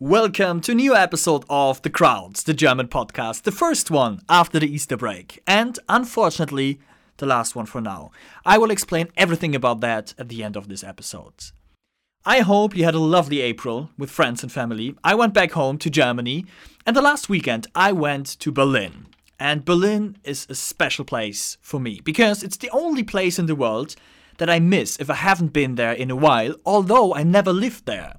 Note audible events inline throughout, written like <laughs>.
Welcome to a new episode of The Crowds, the German podcast, the first one after the Easter break, and unfortunately, the last one for now. I will explain everything about that at the end of this episode. I hope you had a lovely April with friends and family. I went back home to Germany, and the last weekend I went to Berlin. And Berlin is a special place for me because it's the only place in the world that I miss if I haven't been there in a while, although I never lived there.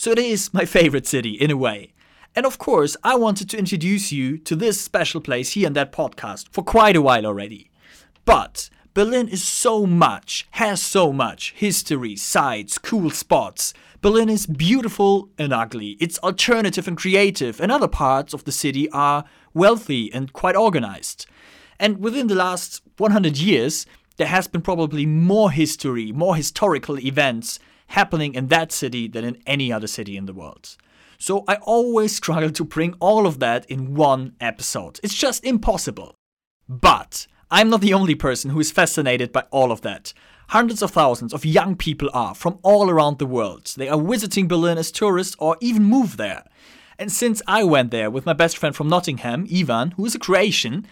So it is my favorite city in a way. And of course, I wanted to introduce you to this special place here in that podcast for quite a while already. But Berlin is so much, has so much history, sights, cool spots. Berlin is beautiful and ugly. It's alternative and creative, and other parts of the city are wealthy and quite organized. And within the last 100 years, there has been probably more history, more historical events happening in that city than in any other city in the world. So I always <laughs> struggle to bring all of that in one episode. It's just impossible. But I'm not the only person who is fascinated by all of that. Hundreds of thousands of young people are from all around the world. They are visiting Berlin as tourists or even move there. And since I went there with my best friend from Nottingham, Ivan, who is a Croatian,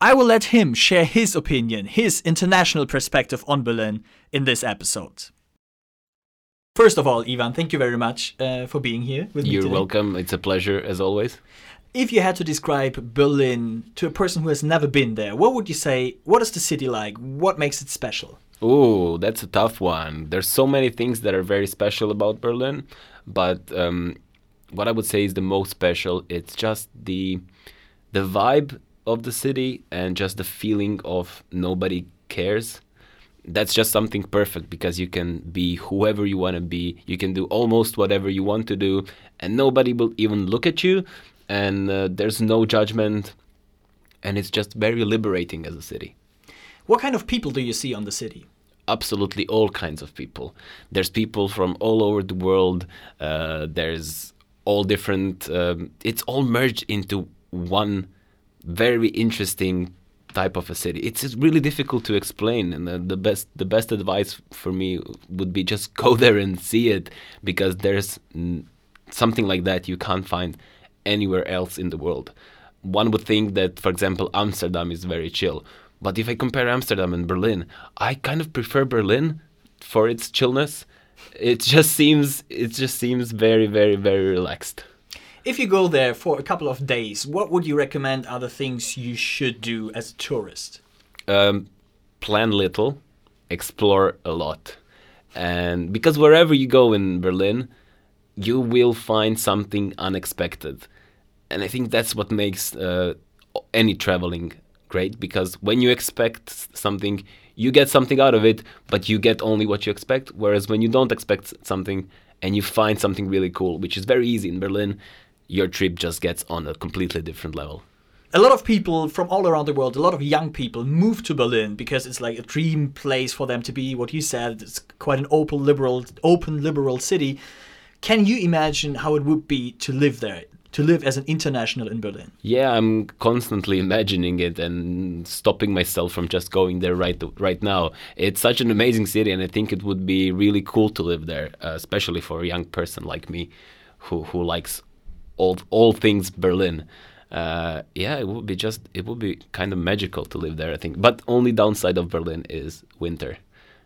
I will let him share his opinion, his international perspective on Berlin in this episode. First of all, Ivan, thank you very much uh, for being here with You're me today. welcome. It's a pleasure as always. If you had to describe Berlin to a person who has never been there, what would you say? What is the city like? What makes it special? Oh, that's a tough one. There's so many things that are very special about Berlin, but um, what I would say is the most special. It's just the the vibe of the city and just the feeling of nobody cares. That's just something perfect because you can be whoever you want to be. You can do almost whatever you want to do, and nobody will even look at you. And uh, there's no judgment, and it's just very liberating as a city. What kind of people do you see on the city? absolutely all kinds of people. There's people from all over the world. Uh, there's all different. Um, it's all merged into one very interesting type of a city. It's really difficult to explain, and the, the best the best advice for me would be just <laughs> go there and see it because there's something like that you can't find anywhere else in the world. One would think that, for example, Amsterdam is very chill, but if I compare Amsterdam and Berlin, I kind of prefer Berlin for its chillness. It just seems it just seems very very very relaxed. If you go there for a couple of days, what would you recommend are the things you should do as a tourist? Um, plan little, explore a lot, and because wherever you go in Berlin, you will find something unexpected, and I think that's what makes uh, any traveling great. Because when you expect something, you get something out of it, but you get only what you expect. Whereas when you don't expect something and you find something really cool, which is very easy in Berlin, your trip just gets on a completely different level. A lot of people from all around the world, a lot of young people move to Berlin because it's like a dream place for them to be. What you said, it's quite an open liberal, open liberal city. Can you imagine how it would be to live there, to live as an international in Berlin? Yeah, I'm constantly <laughs> imagining it and stopping myself from just going there right right now. It's such an amazing city, and I think it would be really cool to live there, uh, especially for a young person like me, who who likes all all things Berlin. Uh, yeah, it would be just it would be kind of magical to live there. I think, but only downside of Berlin is winter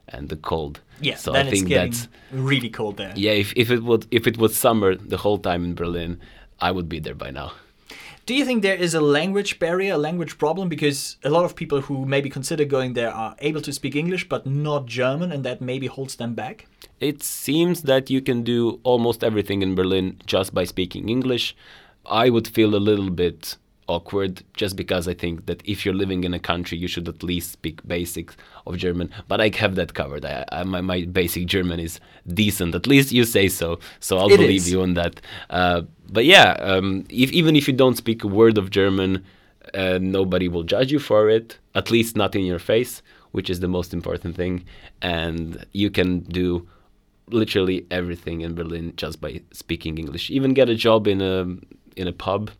and the cold. Yeah, so I think that's really cold there. yeah. If if it would if it was summer the whole time in Berlin, I would be there by now. Do you think there is a language barrier, a language problem? Because a lot of people who maybe consider going there are able to speak English but not German, and that maybe holds them back. It seems that you can do almost everything in Berlin just by speaking English. I would feel a little bit awkward just because I think that if you're living in a country, you should at least speak basics of German. But I have that covered. I, I, my, my basic German is decent. At least you say so. So I'll It believe is. you on that. Uh, but yeah, um, if, even if you don't speak a word of German, uh, nobody will judge you for it, at least not in your face, which is the most important thing. And you can do literally everything in Berlin just by speaking English. Even get a job in a in a pub,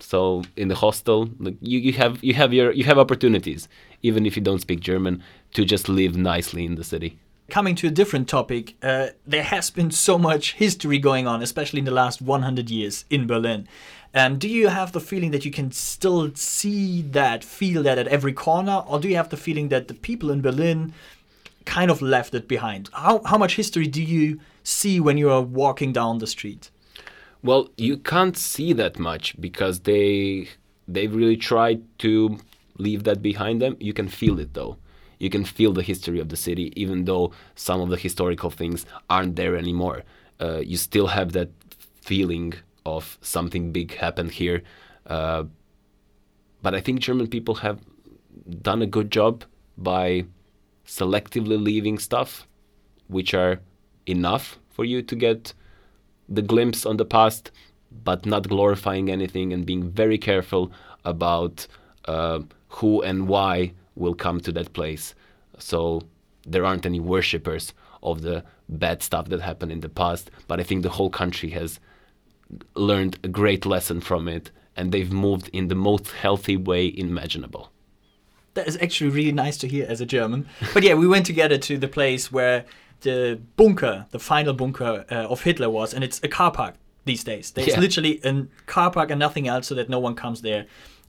so in the hostel, like you, you have you have your you have opportunities, even if you don't speak German, to just live nicely in the city. Coming to a different topic, uh, there has been so much history going on, especially in the last 100 years in Berlin. Um, do you have the feeling that you can still see that, feel that at every corner, or do you have the feeling that the people in Berlin kind of left it behind? How, how much history do you see when you are walking down the street? Well, you can't see that much because they they really tried to leave that behind them. You can feel it though. You can feel the history of the city, even though some of the historical things aren't there anymore. Uh, you still have that feeling of something big happened here. Uh, but I think German people have done a good job by selectively leaving stuff which are enough for you to get the glimpse on the past, but not glorifying anything and being very careful about uh, who and why will come to that place. So there aren't any worshippers of the bad stuff that happened in the past, but I think the whole country has learned a great lesson from it and they've moved in the most healthy way imaginable. That is actually really nice to hear as a German. But yeah, we went together to the place where the bunker, the final bunker uh, of Hitler was, and it's a car park these days. There's yeah. literally a car park and nothing else so that no one comes there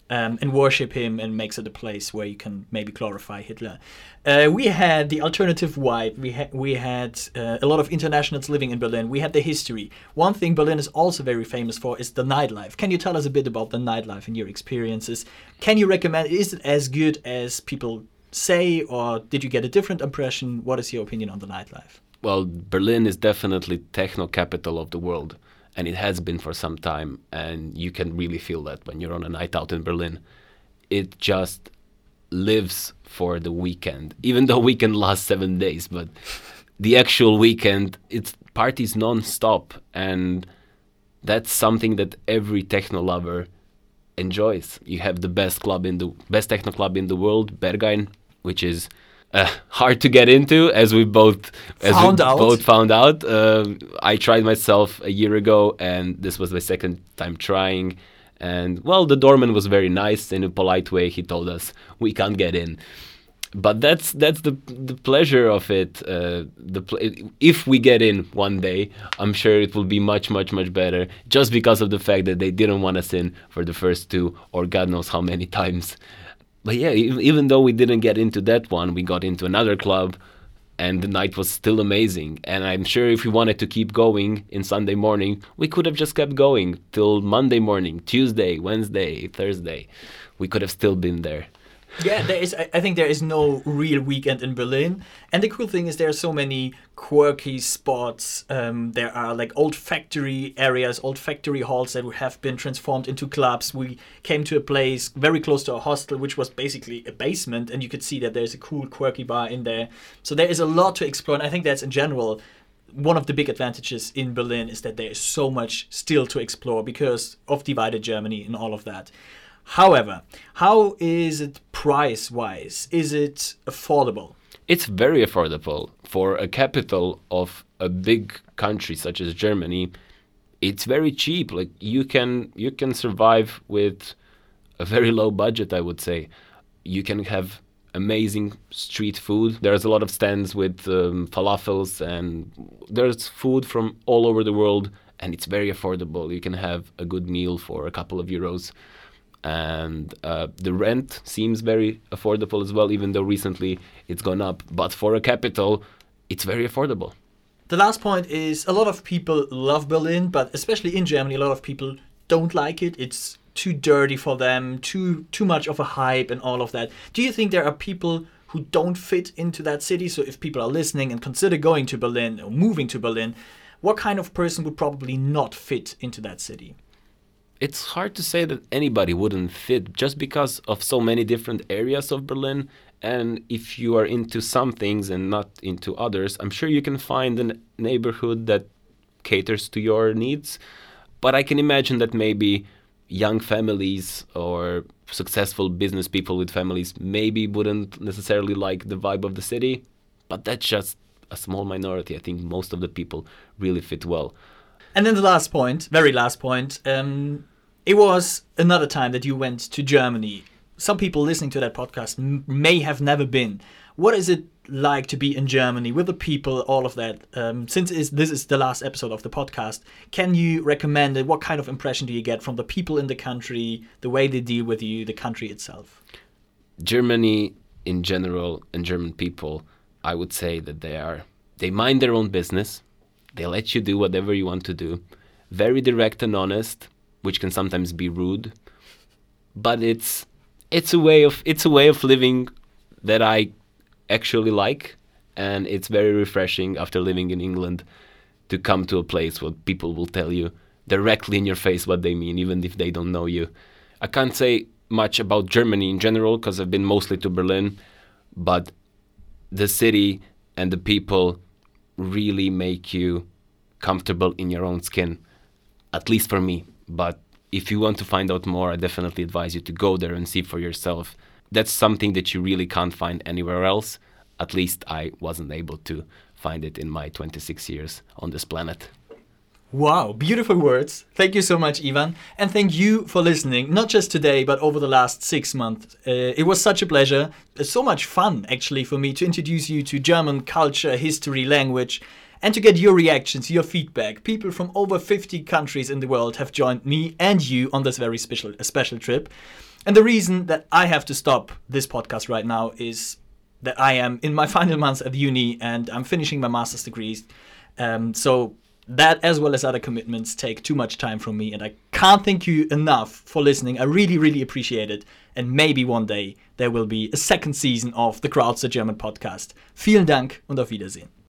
um, and worship him and makes it a place where you can maybe glorify Hitler. Uh, we had the alternative white. We had we had uh, a lot of internationals living in Berlin. We had the history. One thing Berlin is also very famous for is the nightlife. Can you tell us a bit about the nightlife and your experiences? Can you recommend? Is it as good as people say, or did you get a different impression? What is your opinion on the nightlife? Well, Berlin is definitely techno capital of the world and it has been for some time. And you can really feel that when you're on a night out in Berlin. It just lives for the weekend, even though weekend lasts seven days. But the actual weekend, it's parties non-stop, and that's something that every techno lover enjoys. You have the best club in the best techno club in the world, Berghain, which is uh, hard to get into, as we both as found we out. both found out. Uh, I tried myself a year ago, and this was my second time trying. And well, the doorman was very nice in a polite way. He told us we can't get in, but that's that's the the pleasure of it. Uh, the pl if we get in one day, I'm sure it will be much much much better. Just because of the fact that they didn't want us in for the first two, or God knows how many <laughs> times but yeah, even though we didn't get into that one, we got into another club, and the night was still amazing. And I'm sure if we wanted to keep going in Sunday morning, we could have just kept going till Monday morning, Tuesday, Wednesday, Thursday. We could have still been there. Yeah, there is. I think there is no real weekend in Berlin, and the cool thing is there are so many quirky spots. Um, there are like old factory areas, old factory halls that have been transformed into clubs. We came to a place very close to a hostel, which was basically a basement, and you could see that there's a cool quirky bar in there. So there is a lot to explore, and I think that's in general one of the big advantages in Berlin is that there is so much still to explore because of divided Germany and all of that. However, how is it price wise? Is it affordable? It's very affordable for a capital of a big country such as Germany. It's very cheap. Like you can you can survive with a very low budget, I would say. You can have amazing street food. There's a lot of stands with um, falafels, and there's food from all over the world, and it's very affordable. You can have a good meal for a couple of euros and uh, the rent seems very affordable as well, even though recently it's gone up. But for a capital, it's very affordable. The last point is a lot of people love Berlin, but especially in Germany, a lot of people don't like it. It's too dirty for them, too too much of a hype and all of that. Do you think there are people who don't fit into that city? So if people are listening and consider going to Berlin or moving to Berlin, what kind of person would probably not fit into that city? It's hard to say that anybody wouldn't fit just because of so many different areas of Berlin. And if you are into some things and not into others, I'm sure you can find a neighborhood that caters to your needs. But I can imagine that maybe young families or successful business people with families maybe wouldn't necessarily like the vibe of the city. But that's just a small minority. I think most of the people really fit well. And then the last point, very last point, um, it was another time that you went to Germany. Some people listening to that podcast may have never been. What is it like to be in Germany with the people, all of that. Um, since is, this is the last episode of the podcast, can you recommend it? What kind of impression do you get from the people in the country, the way they deal with you, the country itself? Germany in general and German people, I would say that they are they mind their own business. They let you do whatever you want to do. Very direct and honest, which can sometimes be rude, but it's it's a way of it's a way of living that I actually like, and it's very refreshing after living in England to come to a place where people will tell you directly in your face what they mean, even if they don't know you. I can't say much about Germany in general because I've been mostly to Berlin, but the city and the people really make you comfortable in your own skin, at least for me. But if you want to find out more, I definitely advise you to go there and see for yourself. That's something that you really can't find anywhere else. At least I wasn't able to find it in my 26 years on this planet. Wow, beautiful words. Thank you so much, Ivan. And thank you for listening, not just today, but over the last six months. Uh, it was such a pleasure. So much fun, actually, for me to introduce you to German culture, history, language, and to get your reactions, your feedback. People from over 50 countries in the world have joined me and you on this very special, special trip. And the reason that I have to stop this podcast right now is that I am in my <laughs> final months at uni and I'm finishing my master's degrees. Um, so that as well as other commitments take too much time from me and I can't thank you enough for listening. I really, really appreciate it. And maybe one day there will be a second season of the Crowds the German podcast. Vielen Dank und auf Wiedersehen.